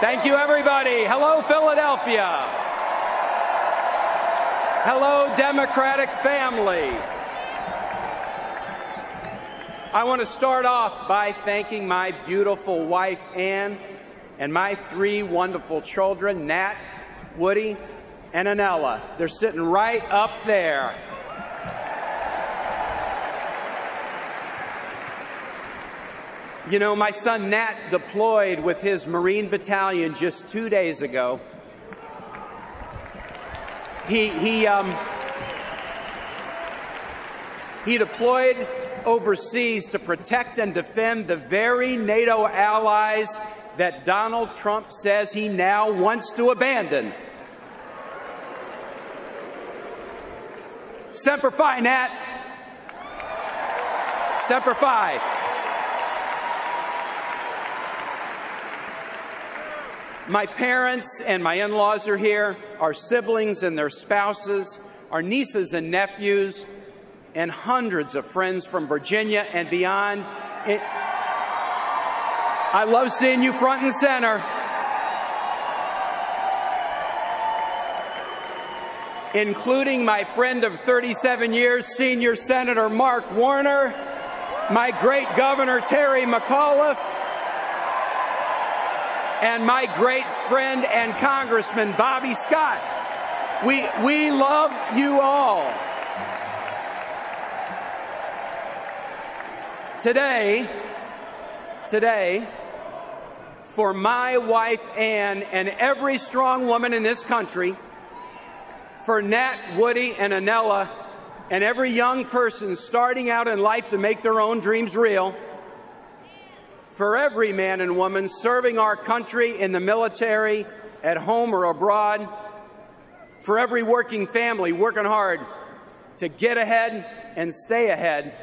Thank you, everybody. Hello, Philadelphia. Hello, Democratic family. I want to start off by thanking my beautiful wife, Anne, and my three wonderful children, Nat, Woody, and Annella. They're sitting right up there. You know, my son Nat deployed with his Marine Battalion just two days ago. He, he, um, he deployed overseas to protect and defend the very NATO allies that Donald Trump says he now wants to abandon. Semper Fi, Nat. Semper Fi. My parents and my in laws are here, our siblings and their spouses, our nieces and nephews, and hundreds of friends from Virginia and beyond. It, I love seeing you front and center. Including my friend of 37 years, Senior Senator Mark Warner, my great Governor Terry McAuliffe, and my great friend and Congressman Bobby Scott. We, we love you all. Today, today, for my wife Anne and every strong woman in this country, for Nat, Woody, and Annella, and every young person starting out in life to make their own dreams real, for every man and woman serving our country in the military, at home or abroad, for every working family working hard to get ahead and stay ahead,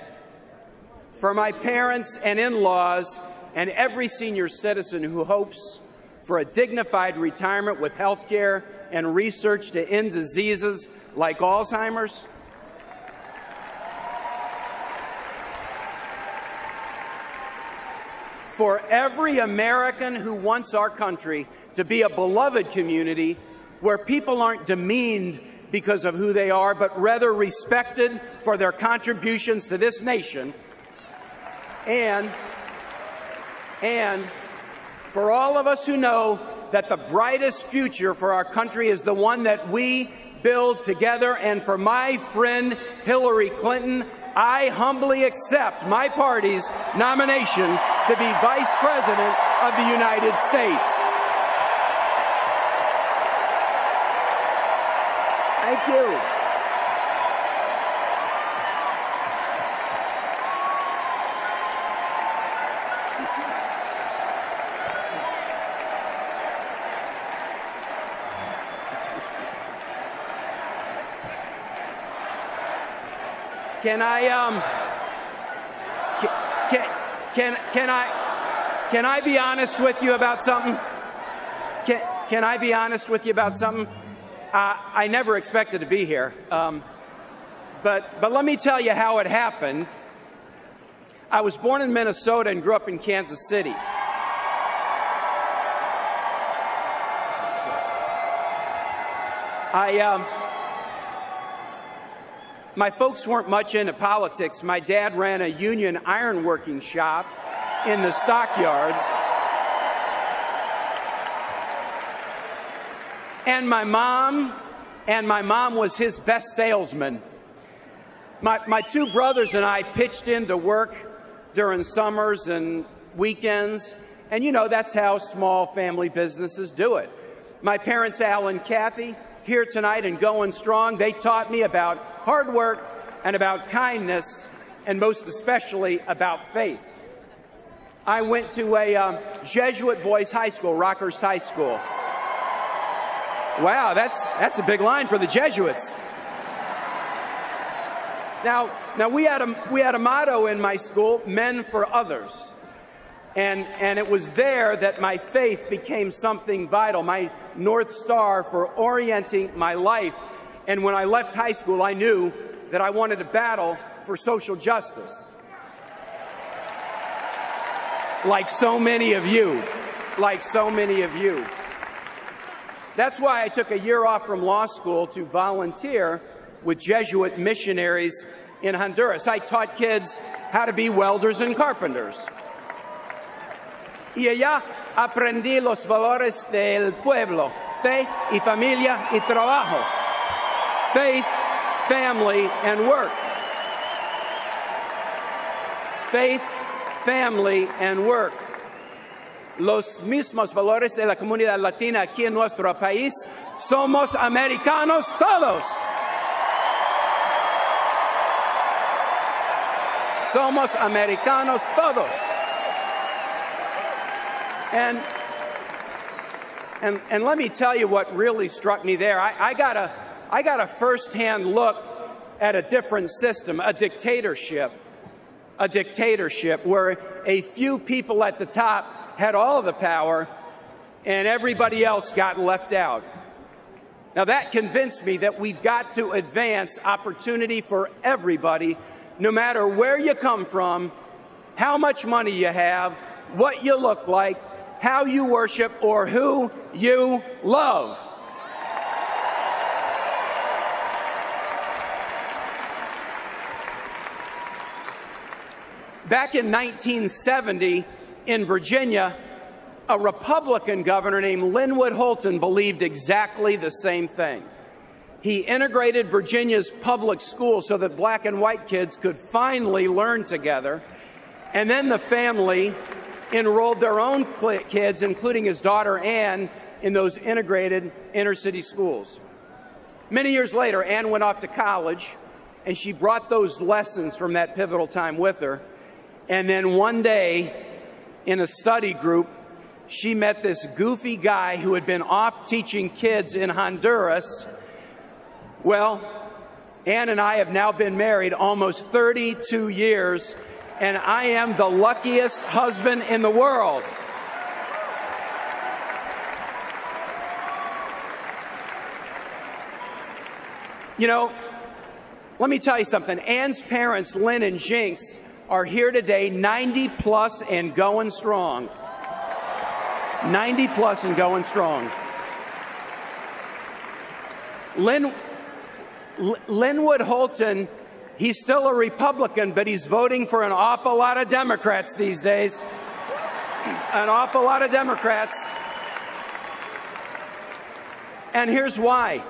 for my parents and in laws, and every senior citizen who hopes for a dignified retirement with health care and research to end diseases like Alzheimer's. For every American who wants our country to be a beloved community where people aren't demeaned because of who they are, but rather respected for their contributions to this nation. And, and for all of us who know that the brightest future for our country is the one that we build together, and for my friend Hillary Clinton, I humbly accept my party's nomination to be Vice President of the United States. Thank you. Can I um can, can can I can I be honest with you about something? Can can I be honest with you about something? Uh, I never expected to be here, um, but but let me tell you how it happened. I was born in Minnesota and grew up in Kansas City. I um, my folks weren't much into politics. My dad ran a union ironworking shop in the stockyards. And my mom, and my mom was his best salesman. My, my two brothers and I pitched into work during summers and weekends. And you know, that's how small family businesses do it. My parents, Al and Kathy, here tonight and going strong, they taught me about hard work and about kindness, and most especially about faith. I went to a um, Jesuit boys high school, Rockhurst High School. Wow, that's, that's a big line for the Jesuits. Now, now we had a, we had a motto in my school, men for others. And, and it was there that my faith became something vital, my North Star for orienting my life. And when I left high school, I knew that I wanted to battle for social justice. Like so many of you. Like so many of you. That's why I took a year off from law school to volunteer with Jesuit missionaries in Honduras. I taught kids how to be welders and carpenters. Y allá aprendí los valores del pueblo, fe y familia y trabajo, faith, family, and work. Faith, family, and work. Los mismos valores de la comunidad latina aquí en nuestro país. Somos americanos todos. Somos americanos todos. And, and, and let me tell you what really struck me there. I, I, got a, I got a firsthand look at a different system, a dictatorship. A dictatorship where a few people at the top had all the power and everybody else got left out. Now that convinced me that we've got to advance opportunity for everybody, no matter where you come from, how much money you have, what you look like, how you worship, or who you love. Back in 1970 in Virginia, a Republican governor named Linwood Holton believed exactly the same thing. He integrated Virginia's public schools so that black and white kids could finally learn together. And then the family enrolled their own kids, including his daughter Anne, in those integrated inner city schools. Many years later, Anne went off to college and she brought those lessons from that pivotal time with her. And then one day in a study group, she met this goofy guy who had been off teaching kids in Honduras. Well, Anne and I have now been married almost 32 years and I am the luckiest husband in the world. You know, let me tell you something. Anne's parents, Lynn and Jinks, are here today, 90 plus and going strong. 90 plus and going strong. Lynn, Linwood Holton He's still a Republican, but he's voting for an awful lot of Democrats these days. An awful lot of Democrats. And here's why.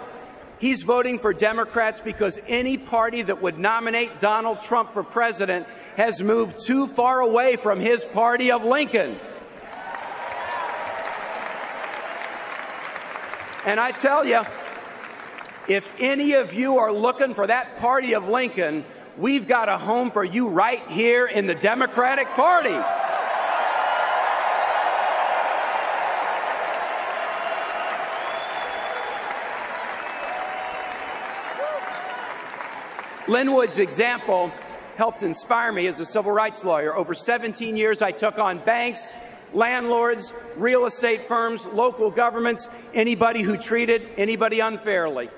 He's voting for Democrats because any party that would nominate Donald Trump for president has moved too far away from his party of Lincoln. And I tell you, if any of you are looking for that party of Lincoln, we've got a home for you right here in the Democratic Party. Linwood's example helped inspire me as a civil rights lawyer. Over 17 years, I took on banks, landlords, real estate firms, local governments, anybody who treated anybody unfairly.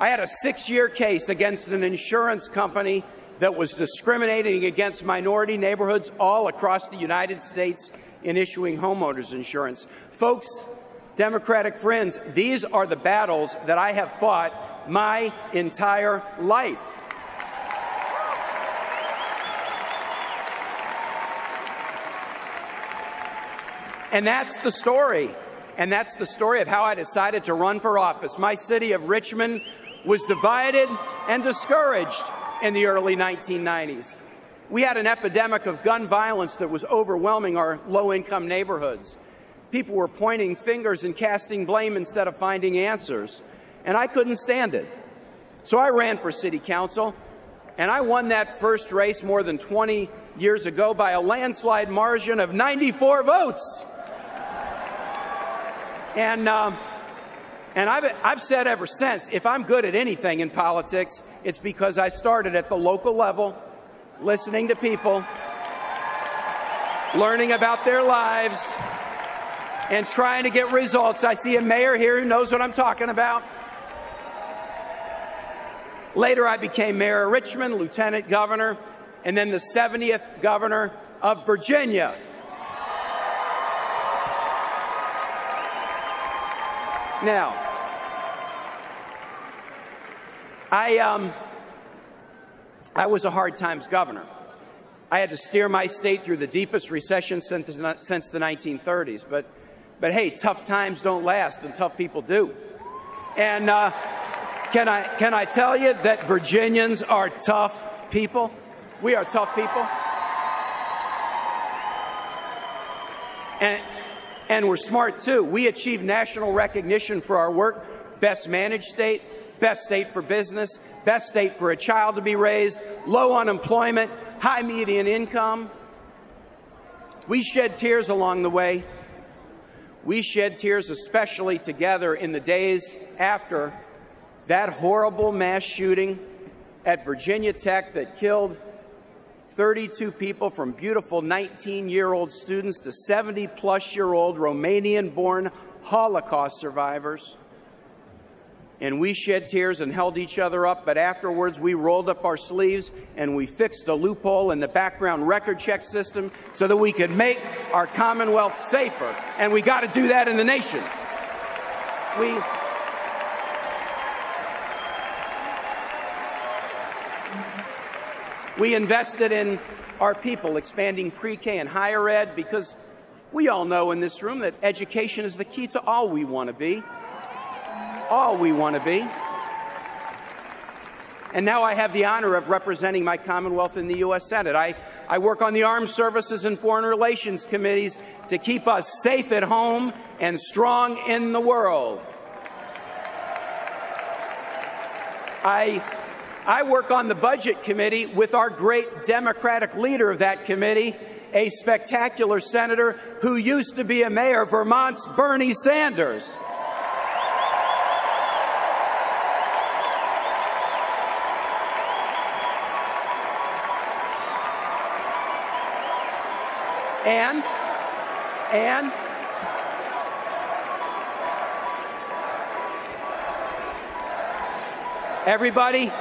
I had a six year case against an insurance company that was discriminating against minority neighborhoods all across the United States in issuing homeowners insurance. Folks, Democratic friends, these are the battles that I have fought my entire life. And that's the story. And that's the story of how I decided to run for office. My city of Richmond was divided and discouraged in the early 1990s. We had an epidemic of gun violence that was overwhelming our low income neighborhoods. People were pointing fingers and casting blame instead of finding answers. And I couldn't stand it. So I ran for city council and I won that first race more than 20 years ago by a landslide margin of 94 votes. And, um, and I've, I've said ever since if I'm good at anything in politics, it's because I started at the local level, listening to people, learning about their lives, and trying to get results. I see a mayor here who knows what I'm talking about. Later, I became mayor of Richmond, lieutenant governor, and then the 70th governor of Virginia. Now, I, um, I was a hard times governor. I had to steer my state through the deepest recession since, since the 1930s. But, but hey, tough times don't last, and tough people do. And uh, can I can I tell you that Virginians are tough people? We are tough people. And and we're smart too. We achieve national recognition for our work. Best managed state, best state for business, best state for a child to be raised, low unemployment, high median income. We shed tears along the way. We shed tears especially together in the days after that horrible mass shooting at Virginia Tech that killed 32 people from beautiful 19 year old students to 70 plus year old Romanian born Holocaust survivors. And we shed tears and held each other up, but afterwards we rolled up our sleeves and we fixed a loophole in the background record check system so that we could make our Commonwealth safer. And we got to do that in the nation. We, We invested in our people, expanding pre K and higher ed, because we all know in this room that education is the key to all we want to be. All we want to be. And now I have the honor of representing my Commonwealth in the U.S. Senate. I, I work on the Armed Services and Foreign Relations Committees to keep us safe at home and strong in the world. I I work on the Budget Committee with our great Democratic leader of that committee, a spectacular senator who used to be a mayor, of Vermont's Bernie Sanders. And, and, everybody,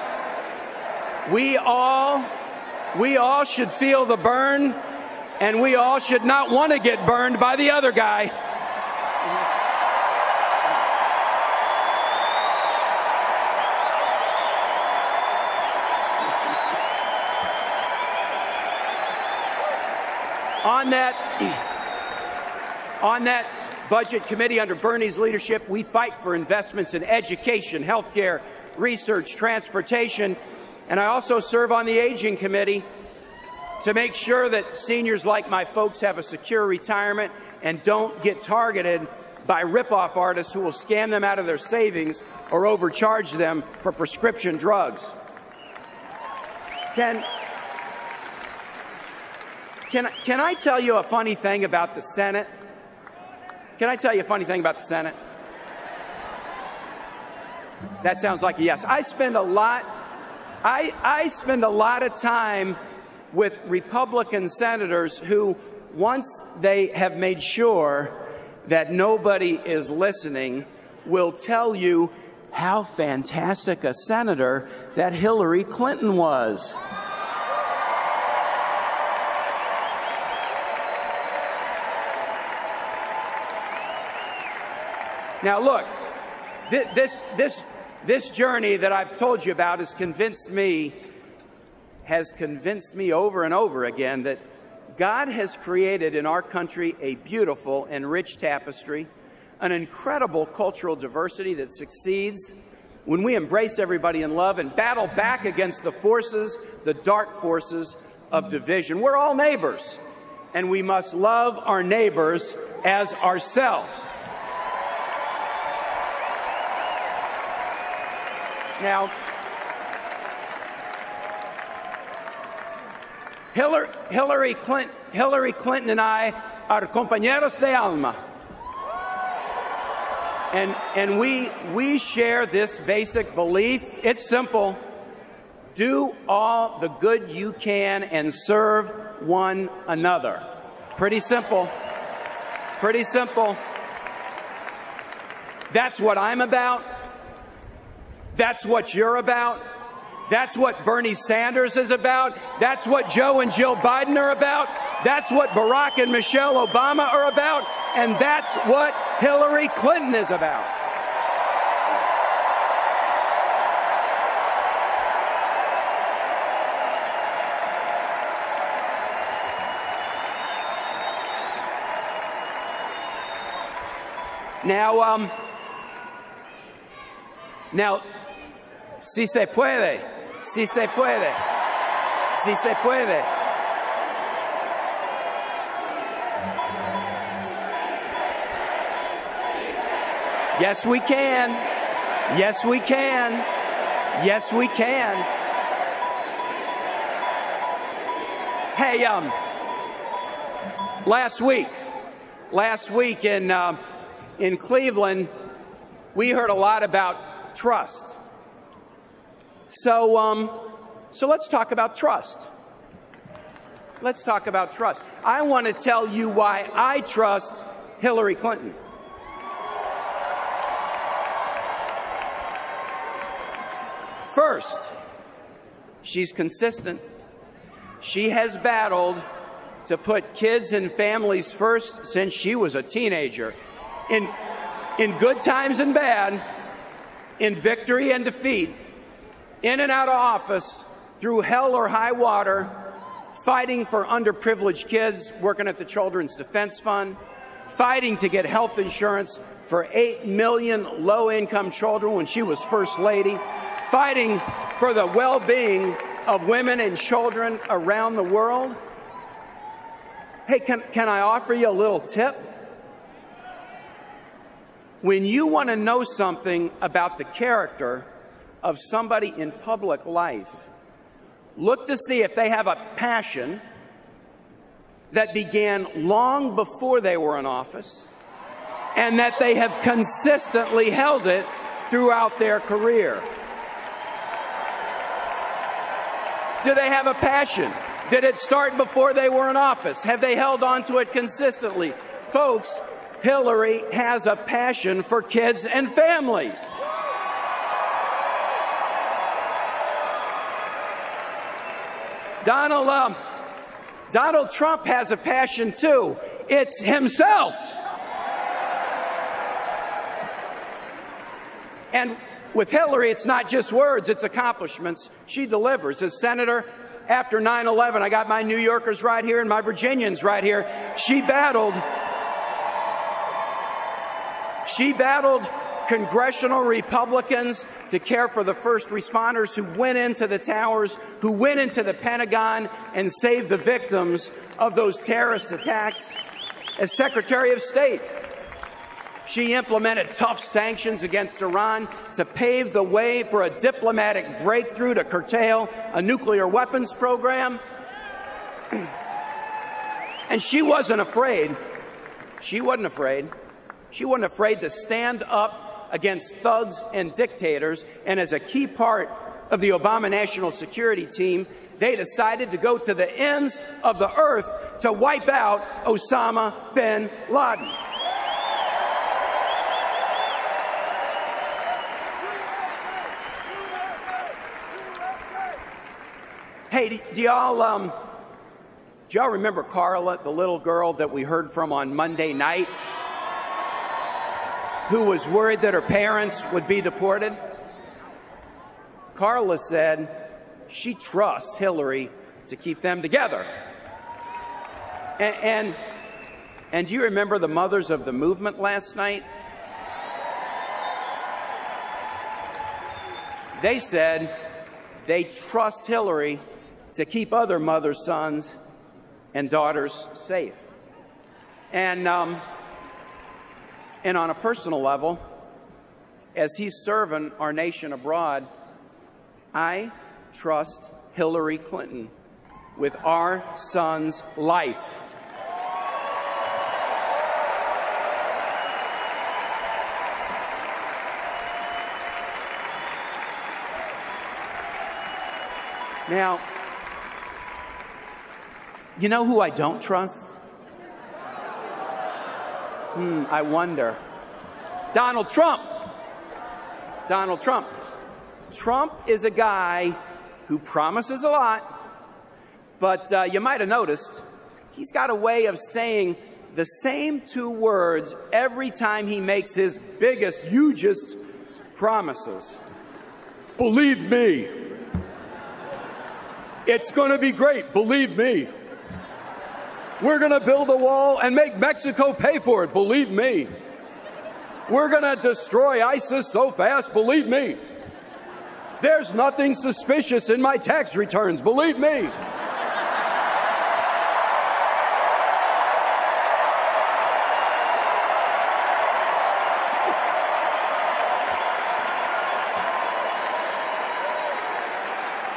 we all, we all should feel the burn and we all should not want to get burned by the other guy. on that, on that budget committee under Bernie's leadership, we fight for investments in education, healthcare, research, transportation, and I also serve on the Aging Committee to make sure that seniors like my folks have a secure retirement and don't get targeted by ripoff artists who will scam them out of their savings or overcharge them for prescription drugs. Can, can, can I tell you a funny thing about the Senate? Can I tell you a funny thing about the Senate? That sounds like a yes. I spend a lot I, I spend a lot of time with Republican senators who, once they have made sure that nobody is listening, will tell you how fantastic a senator that Hillary Clinton was. Now, look, this, this, this journey that I've told you about has convinced me, has convinced me over and over again that God has created in our country a beautiful and rich tapestry, an incredible cultural diversity that succeeds when we embrace everybody in love and battle back against the forces, the dark forces of division. We're all neighbors, and we must love our neighbors as ourselves. Now, Hillary, Clinton, Hillary Clinton and I are compañeros de alma. And, and we, we share this basic belief. It's simple. Do all the good you can and serve one another. Pretty simple. Pretty simple. That's what I'm about. That's what you're about. That's what Bernie Sanders is about. That's what Joe and Jill Biden are about. That's what Barack and Michelle Obama are about. And that's what Hillary Clinton is about. Now, um, now, si se puede, si se puede, si se puede. Yes, we can. Yes, we can. Yes, we can. Hey, um, last week, last week in, uh, in Cleveland, we heard a lot about trust. So, um, so let's talk about trust. Let's talk about trust. I want to tell you why I trust Hillary Clinton. First, she's consistent. She has battled to put kids and families first since she was a teenager. In, in good times and bad, in victory and defeat, in and out of office, through hell or high water, fighting for underprivileged kids, working at the Children's Defense Fund, fighting to get health insurance for 8 million low income children when she was First Lady, fighting for the well being of women and children around the world. Hey, can, can I offer you a little tip? When you want to know something about the character of somebody in public life, look to see if they have a passion that began long before they were in office and that they have consistently held it throughout their career. Do they have a passion? Did it start before they were in office? Have they held on to it consistently? Folks, Hillary has a passion for kids and families. Donald, um, Donald Trump has a passion too. It's himself. And with Hillary, it's not just words, it's accomplishments. She delivers. As senator, after 9 11, I got my New Yorkers right here and my Virginians right here. She battled. She battled congressional Republicans to care for the first responders who went into the towers, who went into the Pentagon and saved the victims of those terrorist attacks. As Secretary of State, she implemented tough sanctions against Iran to pave the way for a diplomatic breakthrough to curtail a nuclear weapons program. And she wasn't afraid. She wasn't afraid. She wasn't afraid to stand up against thugs and dictators. And as a key part of the Obama National Security Team, they decided to go to the ends of the earth to wipe out Osama bin Laden. Hey, do y'all um, do y'all remember Carla, the little girl that we heard from on Monday night, who was worried that her parents would be deported? Carla said she trusts Hillary to keep them together. And, and, and do you remember the mothers of the movement last night? They said they trust Hillary to keep other mothers, sons, and daughters safe. And, um, and on a personal level, as he's serving our nation abroad, I trust Hillary Clinton with our son's life. Now, you know who I don't trust? Hmm, I wonder. Donald Trump. Donald Trump. Trump is a guy who promises a lot, but uh, you might have noticed he's got a way of saying the same two words every time he makes his biggest, hugest promises. Believe me. It's going to be great, believe me. We're going to build a wall and make Mexico pay for it, believe me. We're going to destroy ISIS so fast, believe me. There's nothing suspicious in my tax returns, believe me.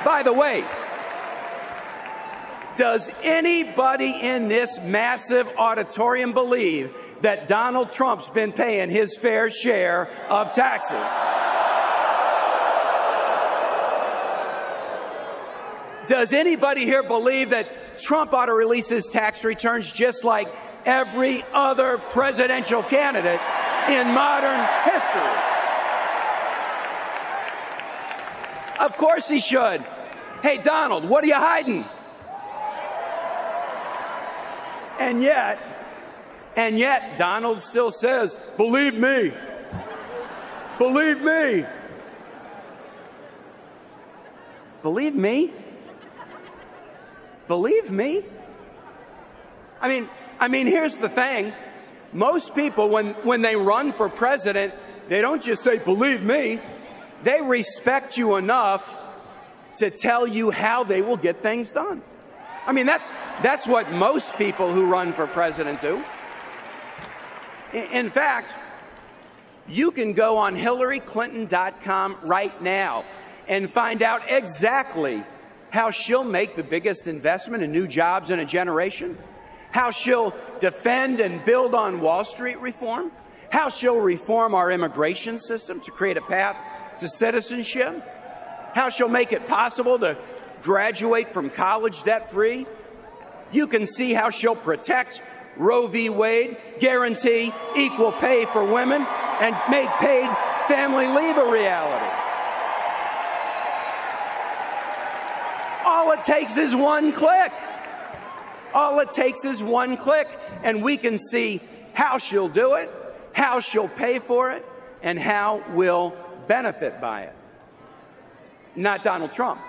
By the way, does anybody in this massive auditorium believe that Donald Trump's been paying his fair share of taxes? Does anybody here believe that Trump ought to release his tax returns just like every other presidential candidate in modern history? Of course he should. Hey, Donald, what are you hiding? And yet, and yet, Donald still says, believe me. Believe me. Believe me? Believe me? I mean, I mean, here's the thing. Most people, when, when they run for president, they don't just say, believe me. They respect you enough to tell you how they will get things done. I mean, that's, that's what most people who run for president do. In fact, you can go on HillaryClinton.com right now and find out exactly how she'll make the biggest investment in new jobs in a generation, how she'll defend and build on Wall Street reform, how she'll reform our immigration system to create a path to citizenship, how she'll make it possible to graduate from college debt free. You can see how she'll protect Roe v. Wade, guarantee equal pay for women, and make paid family leave a reality. All it takes is one click. All it takes is one click, and we can see how she'll do it, how she'll pay for it, and how we'll benefit by it. Not Donald Trump.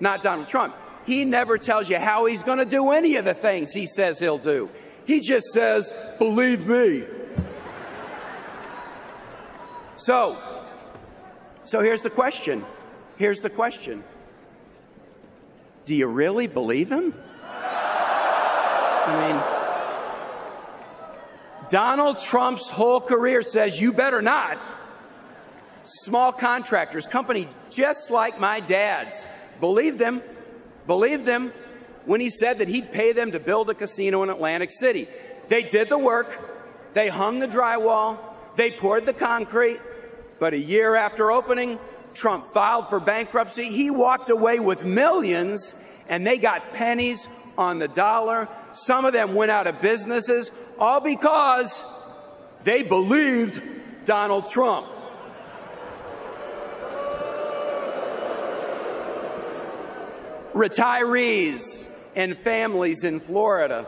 Not Donald Trump. He never tells you how he's going to do any of the things he says he'll do. He just says, believe me. So, so here's the question. Here's the question. Do you really believe him? I mean, Donald Trump's whole career says you better not. Small contractors, company just like my dad's, believed him, believed him when he said that he'd pay them to build a casino in Atlantic City. They did the work, they hung the drywall, they poured the concrete, but a year after opening, Trump filed for bankruptcy. He walked away with millions and they got pennies on the dollar. Some of them went out of businesses, all because they believed Donald Trump. Retirees and families in Florida,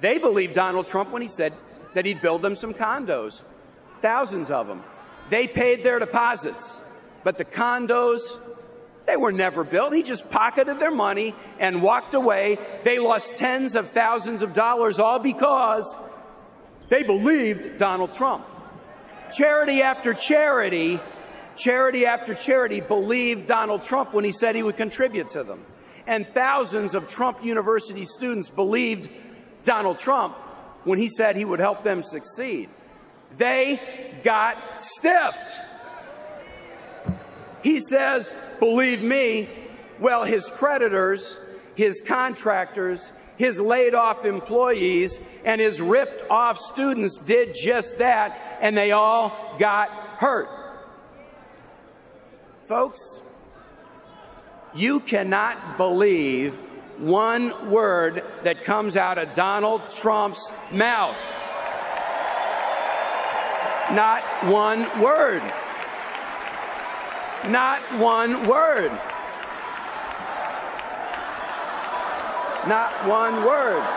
they believed Donald Trump when he said that he'd build them some condos, thousands of them. They paid their deposits, but the condos, they were never built. He just pocketed their money and walked away. They lost tens of thousands of dollars all because they believed Donald Trump. Charity after charity, charity after charity believed Donald Trump when he said he would contribute to them. And thousands of Trump University students believed Donald Trump when he said he would help them succeed. They got stiffed. He says, believe me, Well, his creditors, his contractors, his laid off employees, and his ripped off students did just that, and they all got hurt. Folks, you cannot believe one word that comes out of Donald Trump's mouth. Not one word. Not one word. Not one word.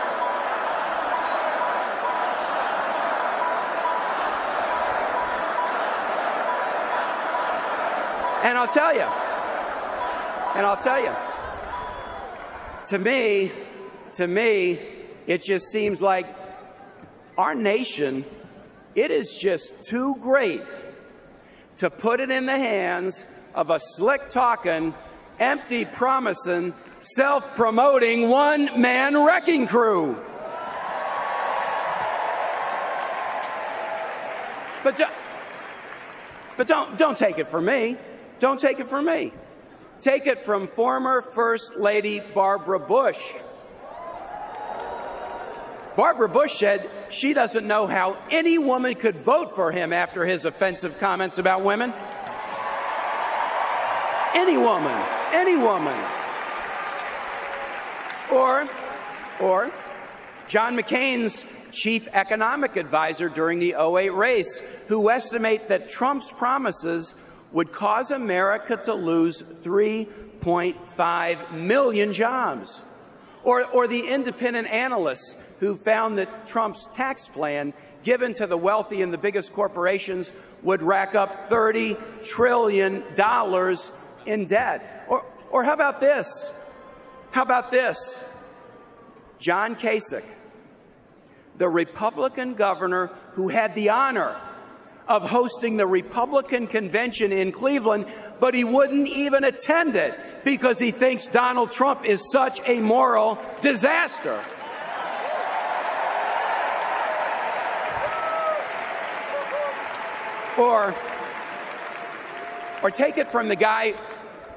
And I'll tell you, and I'll tell you, to me, to me, it just seems like our nation, it is just too great to put it in the hands of a slick talking, empty promising, self promoting one man wrecking crew. But, do, but don't, don't take it from me. Don't take it from me. Take it from former First Lady Barbara Bush. Barbara Bush said she doesn't know how any woman could vote for him after his offensive comments about women. Any woman, any woman. Or, or John McCain's chief economic advisor during the 08 race, who estimate that Trump's promises would cause America to lose 3.5 million jobs. Or, or the independent analysts who found that Trump's tax plan given to the wealthy and the biggest corporations would rack up $30 trillion in debt. Or, or how about this? How about this? John Kasich, the Republican governor who had the honor of hosting the Republican convention in Cleveland, but he wouldn't even attend it because he thinks Donald Trump is such a moral disaster. Or, or take it from the guy,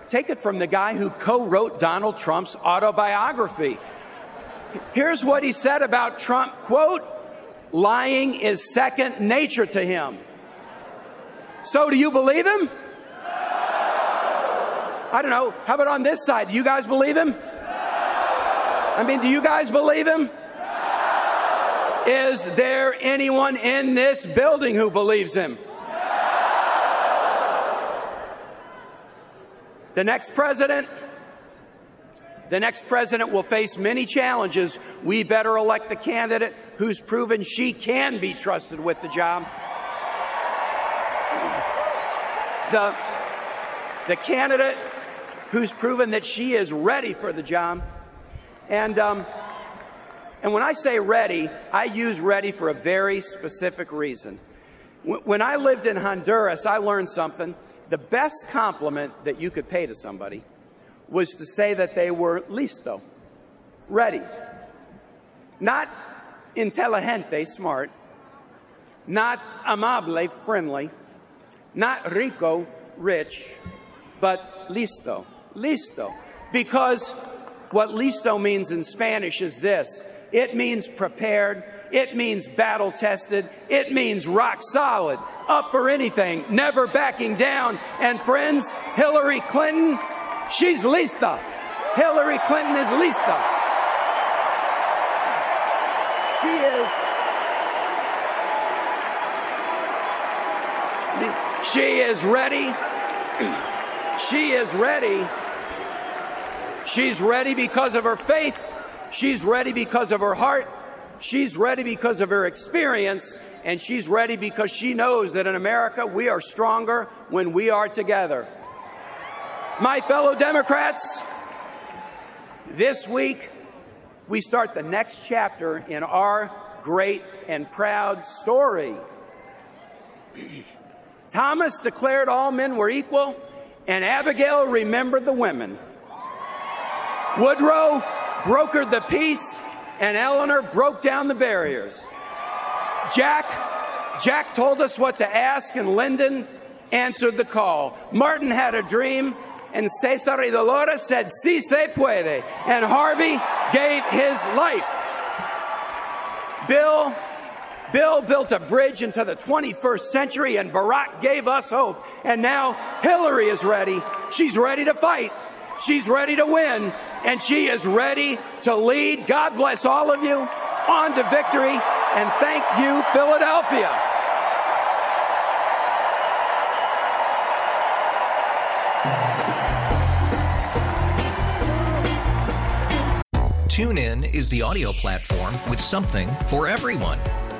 take it from the guy who co-wrote Donald Trump's autobiography. Here's what he said about Trump, quote, lying is second nature to him. So do you believe him? I don't know. How about on this side? Do you guys believe him? I mean, do you guys believe him? Is there anyone in this building who believes him? The next president, the next president will face many challenges. We better elect the candidate who's proven she can be trusted with the job. The, the candidate who's proven that she is ready for the job. And, um, and when I say ready, I use ready for a very specific reason. When I lived in Honduras, I learned something the best compliment that you could pay to somebody was to say that they were listo, ready. Not inteligente, smart. Not amable, friendly. Not rico, rich. But listo, listo. Because what listo means in Spanish is this. It means prepared it means battle tested. It means rock solid, up for anything, never backing down. And friends, Hillary Clinton, she's lista. Hillary Clinton is lista. She is. She is ready. She is ready. She's ready because of her faith. She's ready because of her heart. She's ready because of her experience, and she's ready because she knows that in America we are stronger when we are together. My fellow Democrats, this week we start the next chapter in our great and proud story. Thomas declared all men were equal, and Abigail remembered the women. Woodrow brokered the peace and Eleanor broke down the barriers. Jack, Jack told us what to ask and Lyndon answered the call. Martin had a dream And Cesar y Dolores said, Si se puede. And Harvey gave his life. Bill, Bill built a bridge into the 21st century and Barack gave us hope. And now Hillary is ready. She's ready to fight. She's ready to win and she is ready to lead. God bless all of you on to victory and thank you, Philadelphia. TuneIn is the audio platform with something for everyone.